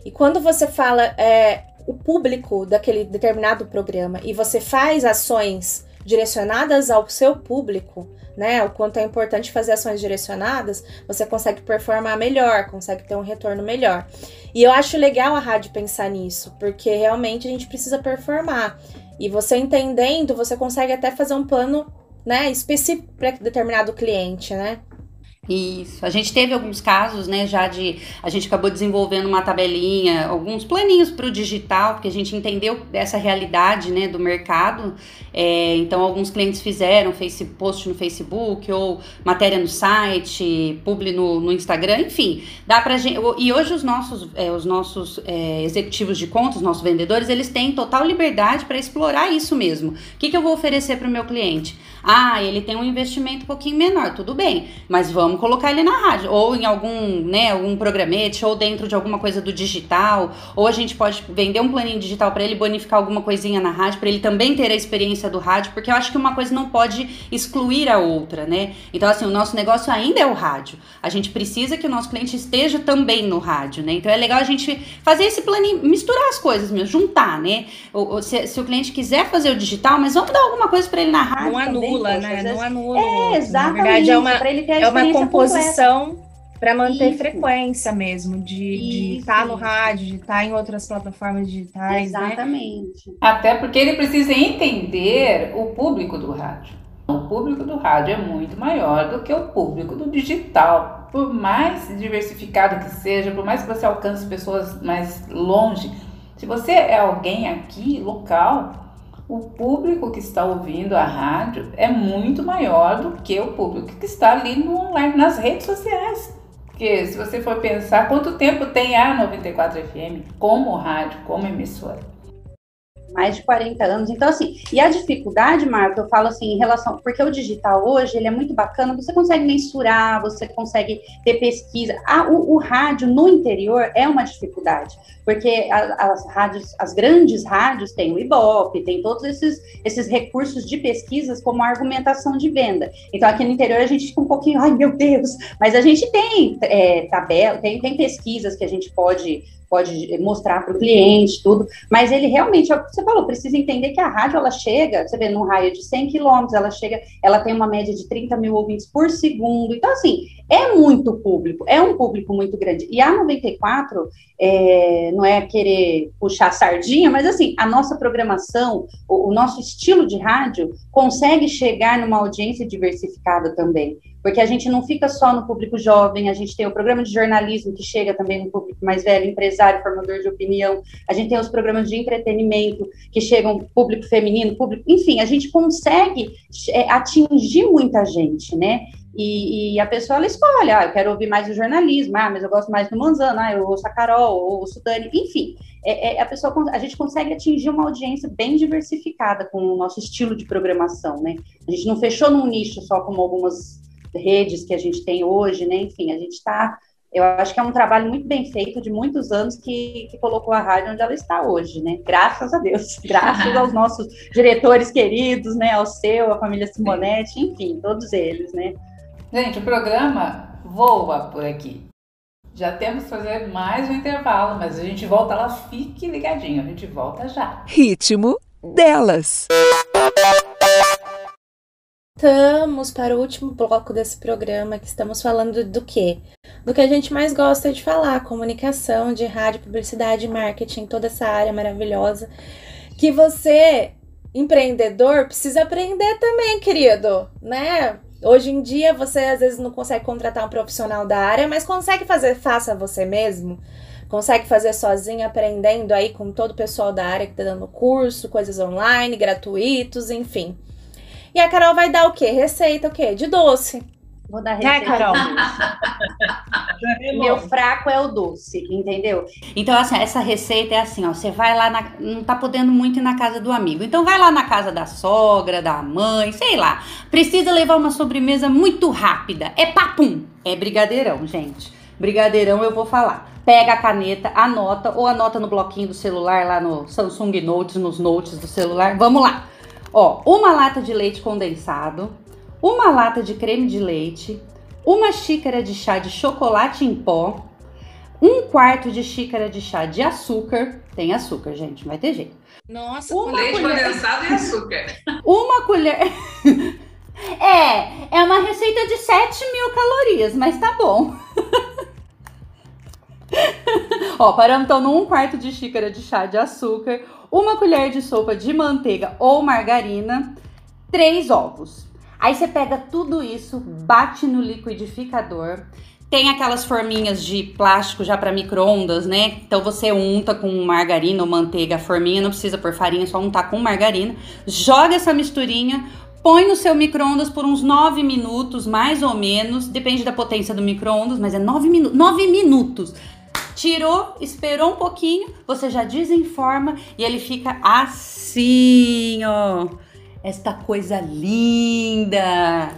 E quando você fala é, o público daquele determinado programa e você faz ações direcionadas ao seu público, né? O quanto é importante fazer ações direcionadas, você consegue performar melhor, consegue ter um retorno melhor. E eu acho legal a rádio pensar nisso, porque realmente a gente precisa performar. E você entendendo, você consegue até fazer um plano, né, específico para determinado cliente, né? Isso. A gente teve alguns casos, né, já de. A gente acabou desenvolvendo uma tabelinha, alguns planinhos para o digital, porque a gente entendeu essa realidade, né, do mercado. É, então, alguns clientes fizeram face, post no Facebook, ou matéria no site, publi no, no Instagram, enfim. Dá pra gente. E hoje os nossos, é, os nossos é, executivos de contas, os nossos vendedores, eles têm total liberdade para explorar isso mesmo. O que, que eu vou oferecer para o meu cliente? Ah, ele tem um investimento um pouquinho menor, tudo bem, mas vamos colocar ele na rádio, ou em algum, né, algum programete, ou dentro de alguma coisa do digital, ou a gente pode vender um planinho digital para ele bonificar alguma coisinha na rádio, para ele também ter a experiência do rádio, porque eu acho que uma coisa não pode excluir a outra, né? Então, assim, o nosso negócio ainda é o rádio. A gente precisa que o nosso cliente esteja também no rádio, né? Então é legal a gente fazer esse planinho, misturar as coisas mesmo, juntar, né? Ou, se, se, o cliente quiser fazer o digital, mas vamos dar alguma coisa para ele na rádio. Não anula, né? Vezes... Não anula. É, exatamente. Na verdade, é uma, é uma composição para manter Isso. frequência mesmo, de estar tá no rádio, de estar tá em outras plataformas digitais. Né? Exatamente. Né? Até porque ele precisa entender o público do rádio. O público do rádio é muito maior do que o público do digital. Por mais diversificado que seja, por mais que você alcance pessoas mais longe, se você é alguém aqui, local, o público que está ouvindo a rádio é muito maior do que o público que está ali no online, nas redes sociais. Porque se você for pensar quanto tempo tem a 94 FM como rádio, como emissora mais de 40 anos. Então, assim, e a dificuldade, Marco, eu falo assim, em relação, porque o digital hoje, ele é muito bacana, você consegue mensurar, você consegue ter pesquisa. Ah, o, o rádio no interior é uma dificuldade, porque a, as rádios, as grandes rádios têm o Ibope, tem todos esses, esses recursos de pesquisas como argumentação de venda. Então, aqui no interior a gente fica um pouquinho, ai meu Deus, mas a gente tem é, tabela, tem, tem pesquisas que a gente pode pode mostrar para o cliente, tudo, mas ele realmente, é o que você falou, precisa entender que a rádio, ela chega, você vê, num raio de 100 quilômetros, ela chega, ela tem uma média de 30 mil ouvintes por segundo, então, assim, é muito público, é um público muito grande, e a 94, é, não é querer puxar sardinha, mas, assim, a nossa programação, o, o nosso estilo de rádio, consegue chegar numa audiência diversificada também, porque a gente não fica só no público jovem, a gente tem o programa de jornalismo que chega também no público mais velho, empresário, formador de opinião, a gente tem os programas de entretenimento que chegam público feminino, público, enfim, a gente consegue é, atingir muita gente, né? E, e, a pessoa ela escolhe, ah, eu quero ouvir mais o jornalismo, ah, mas eu gosto mais do Manzano, ah, eu ouço a Carol, ou ouço Dani, enfim, é, é, a pessoa, a gente consegue atingir uma audiência bem diversificada com o nosso estilo de programação, né? A gente não fechou num nicho só como algumas redes que a gente tem hoje, né? Enfim, a gente está. Eu acho que é um trabalho muito bem feito de muitos anos que, que colocou a rádio onde ela está hoje, né? Graças a Deus, graças aos nossos diretores queridos, né? Ao seu, à família Simonetti, enfim, todos eles, né? Gente, o programa voa por aqui. Já temos que fazer mais um intervalo, mas a gente volta lá, fique ligadinho, a gente volta já. Ritmo delas. Estamos para o último bloco desse programa que estamos falando do quê? Do que a gente mais gosta de falar, comunicação, de rádio, publicidade, marketing, toda essa área maravilhosa que você, empreendedor, precisa aprender também, querido, né? Hoje em dia você às vezes não consegue contratar um profissional da área, mas consegue fazer, faça você mesmo. Consegue fazer sozinho, aprendendo aí com todo o pessoal da área que está dando curso, coisas online, gratuitos, enfim. E a Carol vai dar o quê? Receita o quê? De doce. Vou dar receita. É, Carol. Meu fraco é o doce, entendeu? Então, assim, essa receita é assim, ó. Você vai lá, na, não tá podendo muito ir na casa do amigo. Então, vai lá na casa da sogra, da mãe, sei lá. Precisa levar uma sobremesa muito rápida. É papum. É brigadeirão, gente. Brigadeirão eu vou falar. Pega a caneta, anota, ou anota no bloquinho do celular, lá no Samsung Notes, nos notes do celular. Vamos lá. Ó, uma lata de leite condensado, uma lata de creme de leite, uma xícara de chá de chocolate em pó, um quarto de xícara de chá de açúcar. Tem açúcar, gente, vai ter jeito. Nossa, uma leite colher... condensado e açúcar. Uma colher. é, é uma receita de 7 mil calorias, mas tá bom. Ó, paramos então num quarto de xícara de chá de açúcar, uma colher de sopa de manteiga ou margarina, três ovos. Aí você pega tudo isso, bate no liquidificador. Tem aquelas forminhas de plástico já para micro-ondas, né? Então você unta com margarina ou manteiga a forminha, não precisa por farinha, só untar com margarina. Joga essa misturinha, põe no seu micro-ondas por uns 9 minutos, mais ou menos. Depende da potência do micro-ondas, mas é 9 minutos. 9 minutos. Tirou, esperou um pouquinho, você já desenforma e ele fica assim, ó. Esta coisa linda.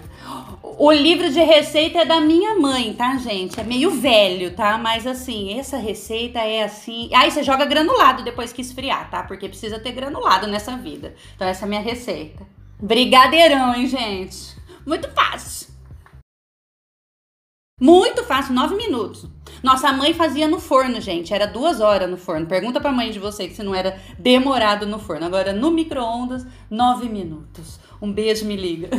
O livro de receita é da minha mãe, tá, gente? É meio velho, tá? Mas assim, essa receita é assim. Aí você joga granulado depois que esfriar, tá? Porque precisa ter granulado nessa vida. Então, essa é a minha receita. Brigadeirão, hein, gente? Muito fácil. Muito fácil, nove minutos. Nossa mãe fazia no forno, gente. Era duas horas no forno. Pergunta pra mãe de você que se não era demorado no forno. Agora, no micro-ondas, nove minutos. Um beijo, me liga.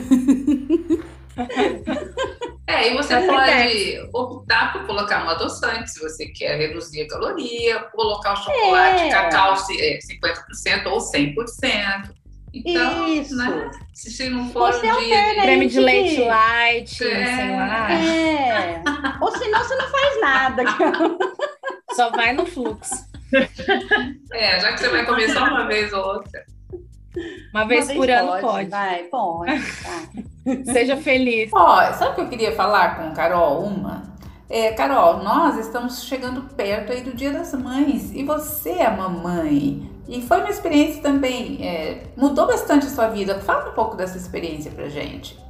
É, e você pode optar por colocar um adoçante se você quer reduzir a caloria, colocar o chocolate É. cacau se- é, 50% ou 100%. Então, Isso. né? Se, se não for Você um dia. Creme de leite light, É. sei lá. É. Ou senão você não faz nada. Só vai no fluxo. É, já que você vai comer só uma vez ou outra. Uma vez Uma por ano pode, pode. Vai, pode. vai. Seja feliz. Ó, sabe o que eu queria falar com Carol uma? É, Carol, nós estamos chegando perto aí do Dia das Mães e você é mamãe. E foi uma experiência também, é, mudou bastante a sua vida. Fala um pouco dessa experiência pra gente.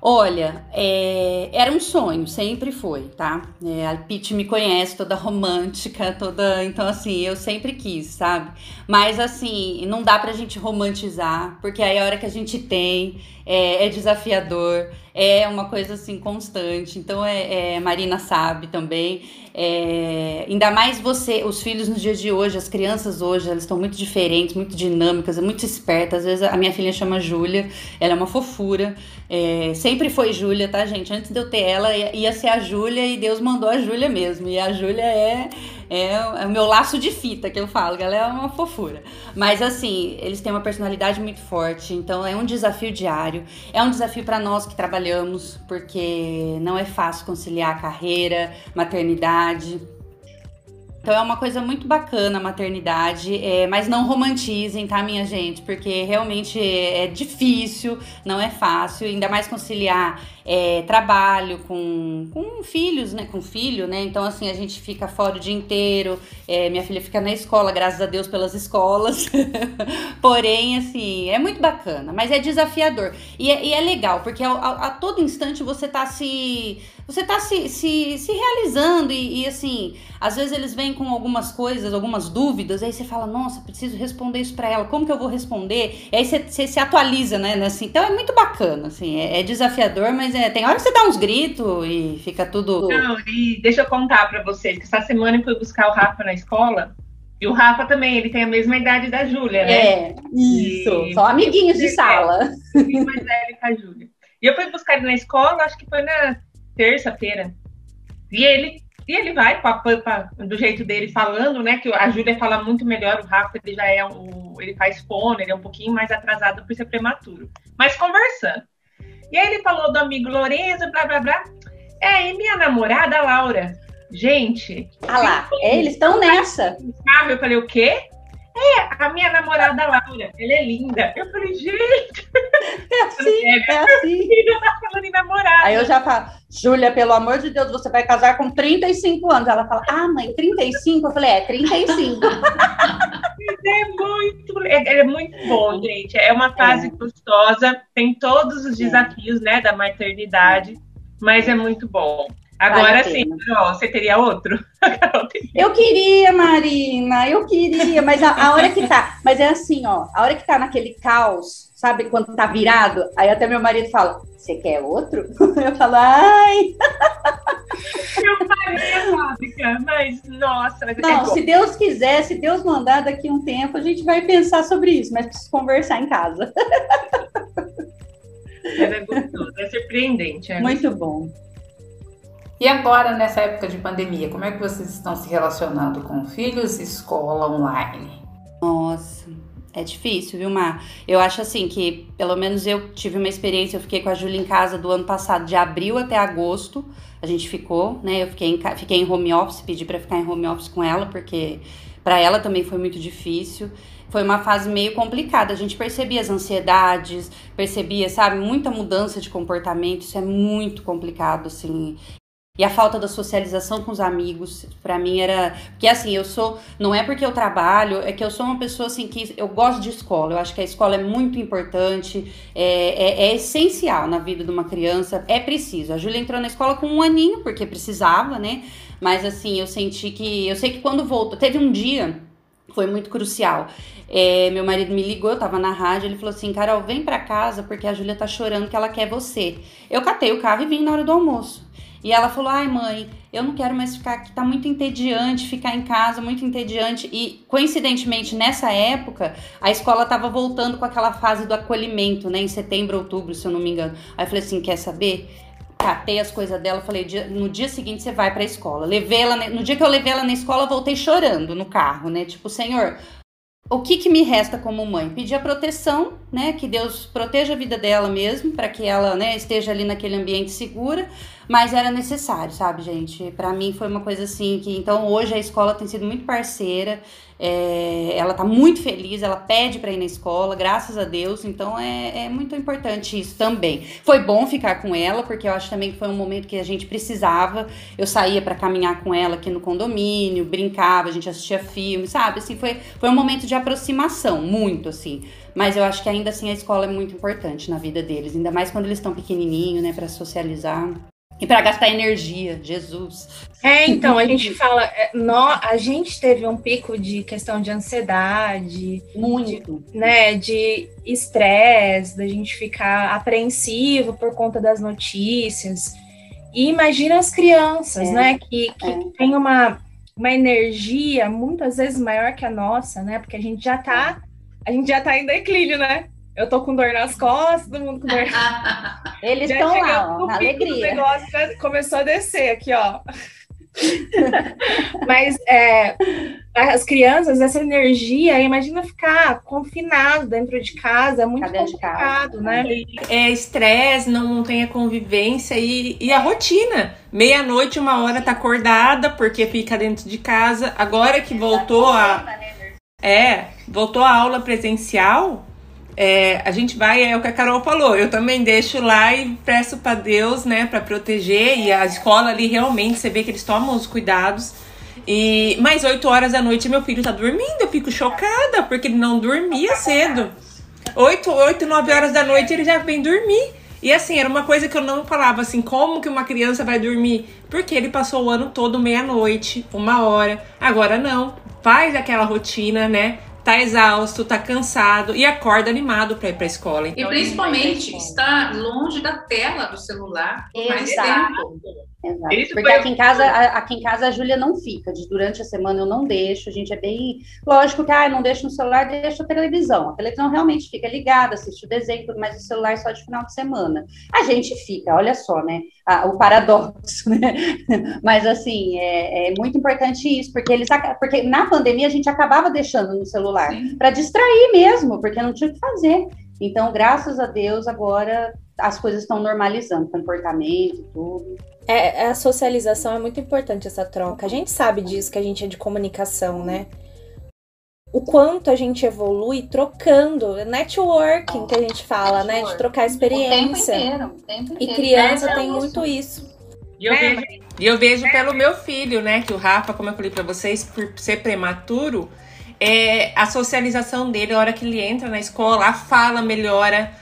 Olha, é, era um sonho, sempre foi, tá? É, a Pete me conhece, toda romântica, toda. Então, assim, eu sempre quis, sabe? Mas, assim, não dá pra gente romantizar, porque aí a hora que a gente tem é, é desafiador, é uma coisa, assim, constante. Então, é, é, Marina sabe também. É, ainda mais você, os filhos nos dias de hoje, as crianças hoje, elas estão muito diferentes, muito dinâmicas, muito espertas. Às vezes a minha filha chama Júlia, ela é uma fofura. É, sempre foi Júlia, tá, gente? Antes de eu ter ela, ia ser a Júlia e Deus mandou a Júlia mesmo. E a Júlia é, é, é o meu laço de fita que eu falo, ela é uma fofura. Mas assim, eles têm uma personalidade muito forte, então é um desafio diário. É um desafio para nós que trabalhamos, porque não é fácil conciliar a carreira, maternidade. Então é uma coisa muito bacana a maternidade, é, mas não romantizem, tá, minha gente? Porque realmente é, é difícil, não é fácil, ainda mais conciliar é, trabalho com, com filhos, né? Com filho, né? Então, assim, a gente fica fora o dia inteiro. é, minha filha fica na escola, graças a Deus pelas escolas. Porém, assim, é muito bacana, mas é desafiador. E é, e é legal, porque a, a- a todo instante você tá se. Você tá se, se, se realizando e, e, assim, às vezes eles vêm com algumas coisas, algumas dúvidas, aí você fala, nossa, preciso responder isso pra ela, como que eu vou responder? E aí você, você se atualiza, né? Assim, então é muito bacana, assim, é, é desafiador, mas é, tem hora que você dá uns gritos e fica tudo. Não, e deixa eu contar pra vocês que essa semana eu fui buscar o Rafa na escola. E o Rafa também, ele tem a mesma idade da Júlia, né? É, isso. E- São amiguinhos de sala. Um pouquinho mais velho que a Júlia. E eu fui buscar ele na escola, acho que foi na terça-feira. E ele, e ele vai com a pampa do jeito dele falando, né? Que a Júlia fala muito melhor, o Rafa ele já é um. Ele faz fono, ele é um pouquinho mais atrasado por ser prematuro. Mas conversando. E aí ele falou do amigo Lorenzo, blá blá blá. É, e minha namorada, Laura. Gente, Ah lá, é, eles estão nessa. Eu falei, o quê? É, a minha namorada Laura, ela é linda. Eu falei, gente, É assim, é assim. ele tá falando em namorada. Aí eu já falo, Júlia, pelo amor de Deus, você vai casar com 35 anos. Ela fala, ah, mãe, 35? Eu falei, é, 35. É muito, é, é muito bom, gente. É uma fase gostosa, tem todos os desafios, né, da maternidade, mas é muito bom. Vale Agora a sim. Carol, você teria outro? Teria. Eu queria, Marina, eu queria, mas a, a hora que tá, mas é assim, ó, a hora que tá naquele caos, sabe, quando tá virado, aí até meu marido fala, você quer outro? Eu falo, ai, Eu faria, fábrica, mas nossa, mas é não, bom. se Deus quiser, se Deus mandar daqui um tempo, a gente vai pensar sobre isso, mas preciso conversar em casa. Mas é gostoso, é surpreendente. É Muito bom. E agora, nessa época de pandemia, como é que vocês estão se relacionando com filhos escola online? Nossa. É difícil, viu, Mar? Eu acho assim que, pelo menos eu tive uma experiência, eu fiquei com a Júlia em casa do ano passado, de abril até agosto. A gente ficou, né? Eu fiquei em, fiquei em home office, pedi para ficar em home office com ela, porque para ela também foi muito difícil. Foi uma fase meio complicada. A gente percebia as ansiedades, percebia, sabe, muita mudança de comportamento. Isso é muito complicado, assim. E a falta da socialização com os amigos, para mim era. Porque assim, eu sou. Não é porque eu trabalho, é que eu sou uma pessoa assim que eu gosto de escola. Eu acho que a escola é muito importante, é, é, é essencial na vida de uma criança. É preciso. A Júlia entrou na escola com um aninho, porque precisava, né? Mas assim, eu senti que. Eu sei que quando voltou. Teve um dia, foi muito crucial. É, meu marido me ligou, eu tava na rádio, ele falou assim: Carol, vem pra casa porque a Júlia tá chorando que ela quer você. Eu catei o carro e vim na hora do almoço. E ela falou: ai, mãe, eu não quero mais ficar aqui, tá muito entediante ficar em casa, muito entediante. E coincidentemente, nessa época, a escola tava voltando com aquela fase do acolhimento, né, em setembro, outubro, se eu não me engano. Aí eu falei assim: quer saber? catei as coisas dela, falei, no dia seguinte você vai pra escola. Levei ela, no dia que eu levei ela na escola, voltei chorando no carro, né? Tipo, senhor, o que, que me resta como mãe? Pedir a proteção, né? Que Deus proteja a vida dela mesmo, para que ela né, esteja ali naquele ambiente segura, mas era necessário, sabe, gente? Para mim foi uma coisa assim que. Então hoje a escola tem sido muito parceira, é, ela tá muito feliz, ela pede para ir na escola, graças a Deus, então é, é muito importante isso também. Foi bom ficar com ela, porque eu acho também que foi um momento que a gente precisava. Eu saía para caminhar com ela aqui no condomínio, brincava, a gente assistia filme, sabe? Assim, foi, foi um momento de aproximação, muito assim. Mas eu acho que ainda assim a escola é muito importante na vida deles, ainda mais quando eles estão pequenininho, né, para socializar. E para gastar energia, Jesus. É, então, a gente fala, é, nó, a gente teve um pico de questão de ansiedade. Muito. De, né, de estresse, da gente ficar apreensivo por conta das notícias. E imagina as crianças, é, né, que, que é. tem uma, uma energia muitas vezes maior que a nossa, né, porque a gente já tá, a gente já tá em declínio, né? Eu tô com dor nas costas, todo mundo com dor. Eles estão lá, ó, na alegria. O negócio já começou a descer aqui, ó. Mas é, as crianças, essa energia, imagina ficar confinado dentro de casa, é muito Cadê complicado, né? É estresse, não tem a convivência e, e a rotina. Meia-noite, uma hora tá acordada porque fica dentro de casa. Agora que voltou a. É, voltou a aula presencial, é, a gente vai, é o que a Carol falou, eu também deixo lá e peço para Deus, né, para proteger. E a escola ali realmente, você vê que eles tomam os cuidados. E mais 8 horas da noite meu filho tá dormindo, eu fico chocada, porque ele não dormia cedo. 8, 8, 9 horas da noite ele já vem dormir. E assim, era uma coisa que eu não falava assim, como que uma criança vai dormir? Porque ele passou o ano todo meia-noite, uma hora. Agora não, faz aquela rotina, né? Tá exausto, tá cansado e acorda animado para ir para a escola. Então, e principalmente está longe da tela do celular por mais tempo. Exato. Porque aqui em casa, aqui em casa a Júlia não fica. De, durante a semana eu não deixo. A gente é bem. Lógico que ah, não deixo no celular, deixo a televisão. A televisão realmente fica ligada, assiste o desenho, mas o celular é só de final de semana. A gente fica, olha só, né? Ah, o paradoxo, né? Mas assim, é, é, muito importante isso, porque eles porque na pandemia a gente acabava deixando no celular para distrair mesmo, porque não tinha o que fazer. Então, graças a Deus, agora as coisas estão normalizando, comportamento, tudo. É, é, a socialização é muito importante essa troca. A gente sabe disso, que a gente é de comunicação, né? O quanto a gente evolui trocando, networking que a gente fala, né? De trocar experiência. O tempo inteiro, o tempo inteiro. E criança tem muito isso. E eu, é. vejo, e eu vejo pelo meu filho, né? Que o Rafa, como eu falei para vocês, por ser prematuro, é, a socialização dele, a hora que ele entra na escola, a fala melhora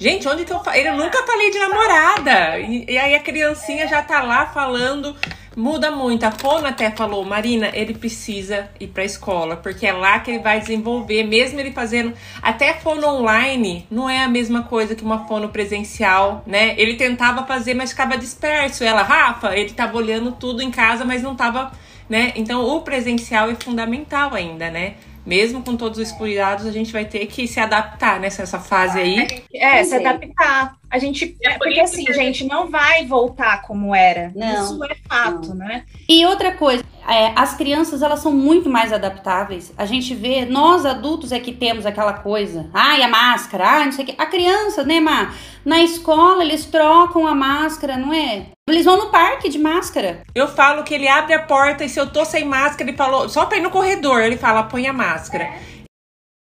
Gente, onde que eu falei? Eu nunca falei de namorada. E, e, aí a criancinha já tá lá falando. Muda muito. A Fono até falou, Marina, ele precisa ir pra escola, porque é lá que ele vai desenvolver, mesmo ele fazendo. Até fono online não é a mesma coisa que uma fono presencial, né? Ele tentava fazer, mas ficava disperso. Ela, Rafa, ele tava olhando tudo em casa, mas não tava, né? Então o presencial é fundamental ainda, né? Mesmo com todos os cuidados, a gente vai ter que se adaptar nessa essa fase aí. É, se adaptar. A gente. É porque assim, gente, não vai voltar como era. Não, Isso é fato, não. né? E outra coisa, é, as crianças elas são muito mais adaptáveis. A gente vê, nós adultos é que temos aquela coisa, ai, a máscara, ai, não sei o que. A criança, né, Má? Na escola eles trocam a máscara, não é? Eles vão no parque de máscara. Eu falo que ele abre a porta e se eu tô sem máscara, ele falou, só pra ir no corredor, ele fala, põe a máscara. É.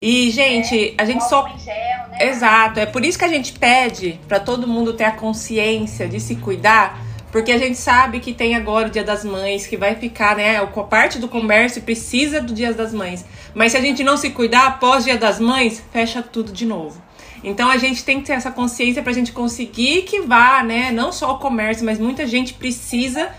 E, gente, é, a gente só. Gel, né? Exato, é por isso que a gente pede para todo mundo ter a consciência de se cuidar porque a gente sabe que tem agora o Dia das Mães, que vai ficar, né? A parte do comércio precisa do Dia das Mães. Mas se a gente não se cuidar após o Dia das Mães, fecha tudo de novo. Então a gente tem que ter essa consciência para a gente conseguir que vá, né? Não só o comércio, mas muita gente precisa,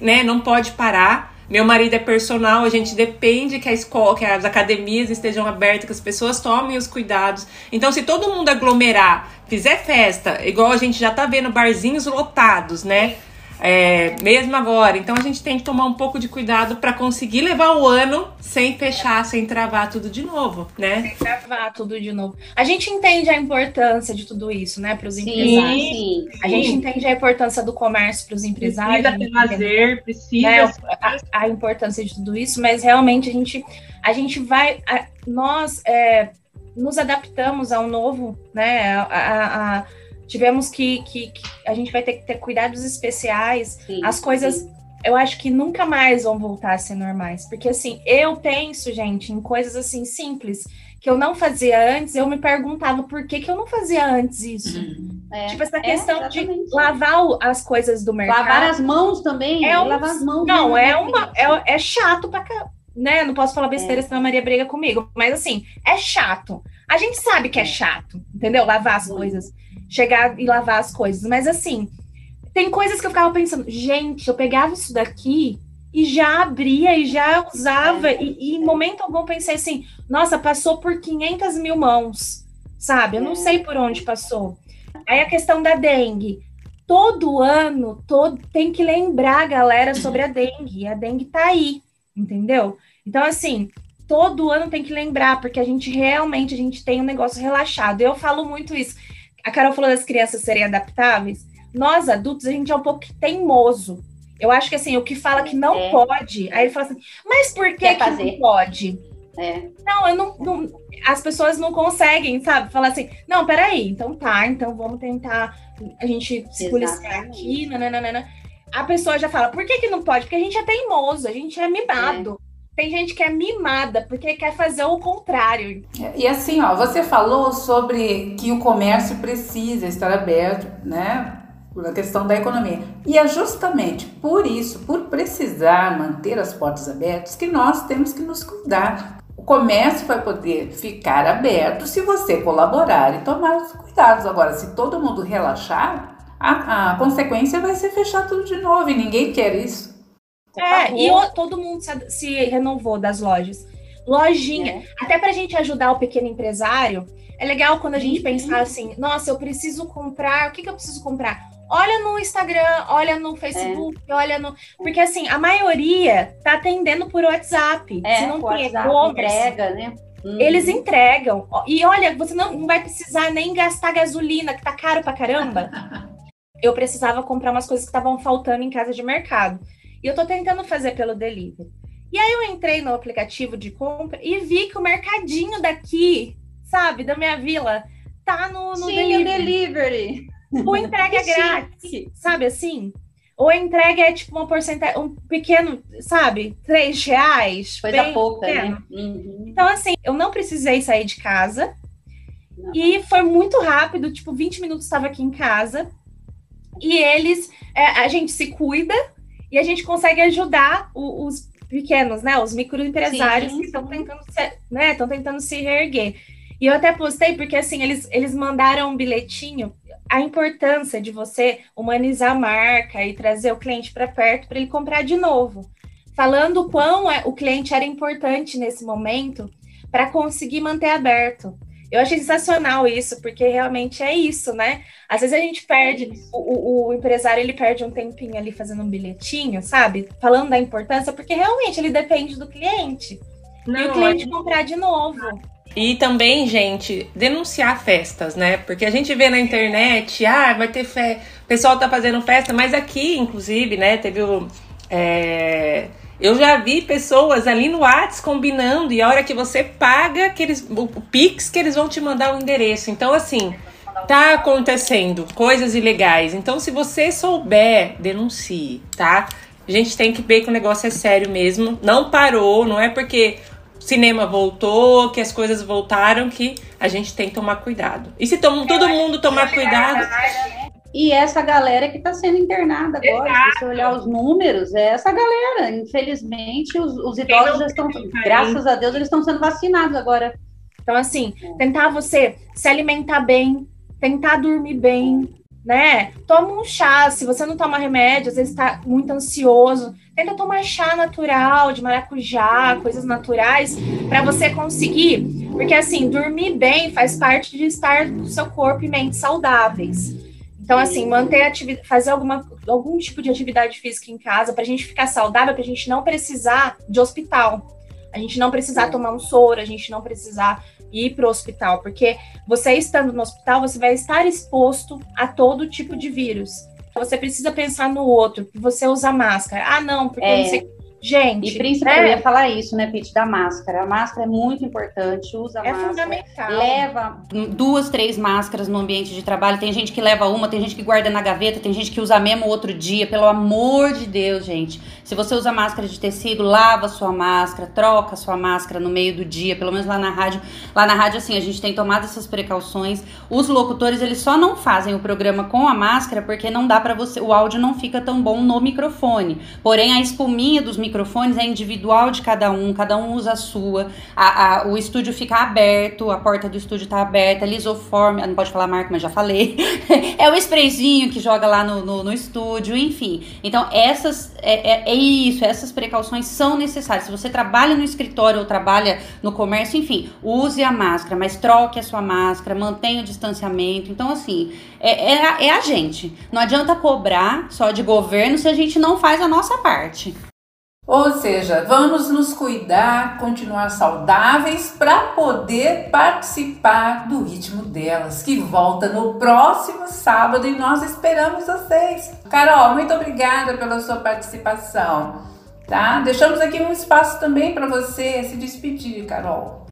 né? Não pode parar. Meu marido é personal, a gente depende que a escola, que as academias estejam abertas, que as pessoas tomem os cuidados. Então, se todo mundo aglomerar, fizer festa, igual a gente já tá vendo barzinhos lotados, né? É, mesmo agora. Então a gente tem que tomar um pouco de cuidado para conseguir levar o ano sem fechar, sem travar tudo de novo, né? Sem travar tudo de novo. A gente entende a importância de tudo isso, né, para os empresários. Sim, a gente entende a importância do comércio para os empresários. Precisa ter lazer, precisa. Né, a, a, importância de tudo isso, mas realmente a gente, a gente vai. A, nós é, nos adaptamos a um novo, né? a, a tivemos que, que, que, a gente vai ter que ter cuidados especiais. Sim, As coisas, sim. eu acho que nunca mais vão voltar a ser normais. Porque assim, eu penso, gente, em coisas assim simples que eu não fazia antes, eu me perguntava por que, que eu não fazia antes isso. Uhum. É, tipo, essa é, questão é, de lavar as coisas do mercado. Lavar as mãos também. É um, lavar as mãos. Não, é, uma, é, é chato pra cá. Né? Não posso falar besteira, é. senão a Maria briga comigo. Mas assim, é chato. A gente sabe que é, é. chato, entendeu? Lavar as coisas chegar e lavar as coisas. Mas assim, tem coisas que eu ficava pensando, gente, eu pegava isso daqui e já abria e já usava, é, e, e em momento algum pensei assim, nossa, passou por 500 mil mãos, sabe? Eu não sei por onde passou. Aí a questão da dengue. Todo ano, todo tem que lembrar a galera sobre a dengue. A dengue tá aí, entendeu? Então, assim, todo ano tem que lembrar, porque a gente realmente a gente tem um negócio relaxado. Eu falo muito isso a Carol falou das crianças serem adaptáveis. Nós, adultos, a gente é um pouco teimoso. Eu acho que assim, o que fala que não é. pode, aí ele fala assim, mas por que, que não pode? É. Não, eu não, não, As pessoas não conseguem, sabe? Falar assim, não, peraí, então tá, então vamos tentar a gente se policiar aqui, nananana. A pessoa já fala, por que, que não pode? Porque a gente é teimoso, a gente é mimado. É. Tem gente que é mimada porque quer fazer o contrário. E assim, ó, você falou sobre que o comércio precisa estar aberto, né? Por questão da economia. E é justamente por isso, por precisar manter as portas abertas, que nós temos que nos cuidar. O comércio vai poder ficar aberto se você colaborar e tomar os cuidados. Agora, se todo mundo relaxar, a, a consequência vai ser fechar tudo de novo e ninguém quer isso. É, e o, todo mundo se, se, renovou das lojas. Lojinha. É. Até pra gente ajudar o pequeno empresário, é legal quando a gente uhum. pensar assim, nossa, eu preciso comprar, o que, que eu preciso comprar? Olha no Instagram, olha no Facebook, é. olha no. Porque assim, a maioria tá atendendo por WhatsApp. É, Se não tem. Entrega, né? Uhum. Eles entregam. E olha, você não, não vai precisar nem gastar gasolina, que tá caro pra caramba. eu precisava comprar umas coisas que estavam faltando em casa de mercado. E eu tô tentando fazer pelo delivery. E aí eu entrei no aplicativo de compra e vi que o mercadinho daqui, sabe, da minha vila, tá no, no Sim, delivery. O entrega é grátis, sabe assim? Ou a entrega é tipo uma porcentagem, um pequeno, sabe, três reais. Coisa pouca, né? Uhum. Então, assim, eu não precisei sair de casa. Não. E foi muito rápido, tipo, 20 minutos estava aqui em casa. E eles, é, a gente se cuida, e a gente consegue ajudar o, os pequenos, né? Os microempresários que estão tentando, se, né? Estão tentando se reerguer. E eu até postei porque assim eles, eles mandaram um bilhetinho a importância de você humanizar a marca e trazer o cliente para perto para ele comprar de novo, falando o quão é, o cliente era importante nesse momento para conseguir manter aberto. Eu achei sensacional isso, porque realmente é isso, né? Às vezes a gente perde, é o, o, o, empresário ele perde um tempinho ali fazendo um bilhetinho, sabe? Falando da importância, porque realmente ele depende do cliente. Não, e o cliente é... comprar de novo. E também, gente, denunciar festas, né? Porque a gente vê na internet, ah, vai ter festa, o pessoal tá fazendo festa, mas aqui, inclusive, né, teve o. É Eu já vi pessoas ali no Whats combinando e a hora que você paga que eles, o Pix que eles vão te mandar o endereço. Então, assim, tá acontecendo coisas ilegais. Então, se você souber, denuncie, tá? A gente tem que ver que o negócio é sério mesmo. Não parou, não é porque o cinema voltou, que as coisas voltaram, que a gente tem que tomar cuidado. E se todo mundo tomar cuidado. E essa galera que está sendo internada agora, Exato. se você olhar os números, é essa galera. Infelizmente, os, os idosos já estão, graças a Deus, eles estão sendo vacinados agora. Então, assim, tentar você se alimentar bem, tentar dormir bem, né? Toma um chá, se você não toma remédio, às vezes está muito ansioso, tenta tomar chá natural, de maracujá, coisas naturais, para você conseguir, porque assim, dormir bem faz parte de estar com seu corpo e mente saudáveis. Então, assim, manter atividade, fazer alguma, algum tipo de atividade física em casa para a gente ficar saudável, para a gente não precisar de hospital. A gente não precisar tomar um soro, a gente não precisar ir para o hospital, porque você estando no hospital, você vai estar exposto a todo tipo de vírus. Você precisa pensar no outro, você usa máscara. Ah, não, porque é. não sei Gente. E principalmente, é. eu ia falar isso, né, Pete, da máscara. A máscara é muito importante, usa é máscara. fundamental. Leva. Duas, três máscaras no ambiente de trabalho. Tem gente que leva uma, tem gente que guarda na gaveta, tem gente que usa mesmo outro dia. Pelo amor de Deus, gente. Se você usa máscara de tecido, lava sua máscara, troca sua máscara no meio do dia, pelo menos lá na rádio. Lá na rádio, assim, a gente tem tomado essas precauções. Os locutores, eles só não fazem o programa com a máscara porque não dá para você. O áudio não fica tão bom no microfone. Porém, a espuminha dos microfones microfones é individual de cada um, cada um usa a sua. A, a, o estúdio fica aberto, a porta do estúdio tá aberta, lisoforme, não pode falar marca, mas já falei. é o sprayzinho que joga lá no, no, no estúdio, enfim. Então, essas é, é, é, isso, essas precauções são necessárias. Se você trabalha no escritório ou trabalha no comércio, enfim, use a máscara, mas troque a sua máscara, mantenha o distanciamento. Então, assim, é, é, é a gente. Não adianta cobrar só de governo se a gente não faz a nossa parte. Ou seja, vamos nos cuidar, continuar saudáveis para poder participar do ritmo delas, que volta no próximo sábado e nós esperamos vocês. Carol, muito obrigada pela sua participação. Tá? Deixamos aqui um espaço também para você se despedir, Carol.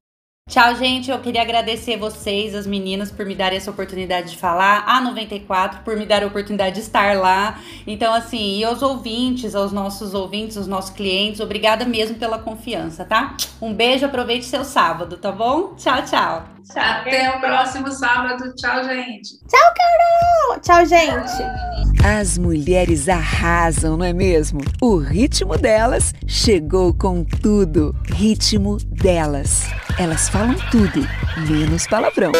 Tchau, gente. Eu queria agradecer vocês, as meninas, por me darem essa oportunidade de falar, a 94 por me dar a oportunidade de estar lá. Então, assim, e aos ouvintes, aos nossos ouvintes, aos nossos clientes, obrigada mesmo pela confiança, tá? Um beijo, aproveite seu sábado, tá bom? Tchau, tchau. Tchau Até o próximo sábado. Tchau, gente. Tchau, Carol. Tchau, gente. As mulheres arrasam, não é mesmo? O ritmo delas chegou com tudo. Ritmo delas. Elas falam tudo, menos palavrão.